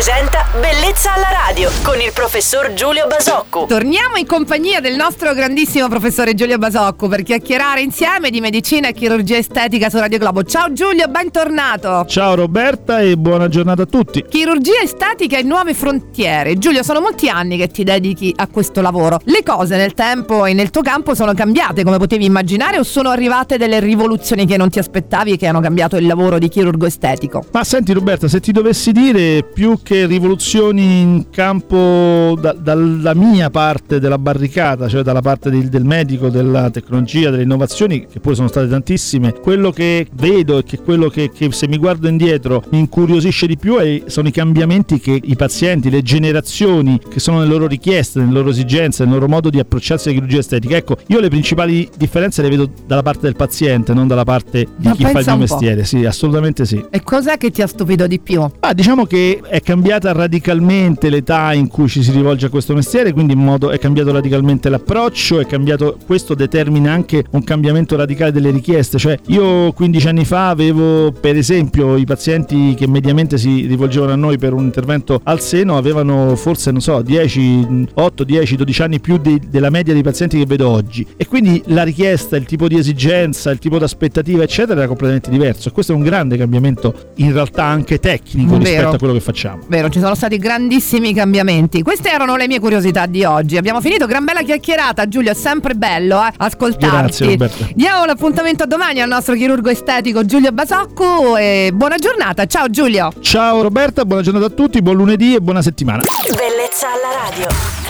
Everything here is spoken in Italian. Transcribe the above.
presenta Bellezza alla radio con il professor Giulio Basocco. Torniamo in compagnia del nostro grandissimo professore Giulio Basocco per chiacchierare insieme di medicina e chirurgia estetica su Radio Globo. Ciao Giulio, bentornato. Ciao Roberta e buona giornata a tutti. Chirurgia estetica e nuove frontiere. Giulio, sono molti anni che ti dedichi a questo lavoro. Le cose nel tempo e nel tuo campo sono cambiate come potevi immaginare o sono arrivate delle rivoluzioni che non ti aspettavi e che hanno cambiato il lavoro di chirurgo estetico? Ma senti Roberta, se ti dovessi dire più che rivoluzioni in campo da, dalla mia parte della barricata, cioè dalla parte del, del, medico, della tecnologia, delle innovazioni, che poi sono state tantissime, quello che vedo e che quello che, che se mi guardo indietro mi incuriosisce di più è, sono i cambiamenti che i pazienti, le generazioni che sono nelle loro richieste, nelle loro esigenze, nel loro modo di approcciarsi alla chirurgia estetica. Ecco, io le principali differenze le vedo dalla parte del paziente, non dalla parte di Ma chi fa il mio mestiere. Sì, assolutamente sì. E cos'è che ti ha stupito di più? Ah, diciamo che è cambiata radicalmente l'età in cui ci si rivolge a questo mestiere, quindi in modo è cambiato radicalmente l'approccio, è cambiato, questo determina anche un cambiamento radicale delle richieste, cioè io 15 anni fa avevo per esempio i pazienti che mediamente si rivolgevano a noi per un intervento al seno avevano forse non so 10, 8, 10, 12 anni più di, della media dei pazienti che vedo oggi e quindi la richiesta, il tipo di esigenza, il tipo di aspettativa eccetera era completamente diverso e questo è un grande cambiamento in realtà anche tecnico Vero. rispetto a quello che facciamo. Vero, ci sono stati grandissimi cambiamenti. Queste erano le mie curiosità di oggi. Abbiamo finito, gran bella chiacchierata. Giulio, è sempre bello eh, ascoltarti. Grazie Roberto. Diamo l'appuntamento a domani al nostro chirurgo estetico Giulio Basocco e buona giornata. Ciao Giulio. Ciao Roberta, buona giornata a tutti, buon lunedì e buona settimana. Bellezza alla radio.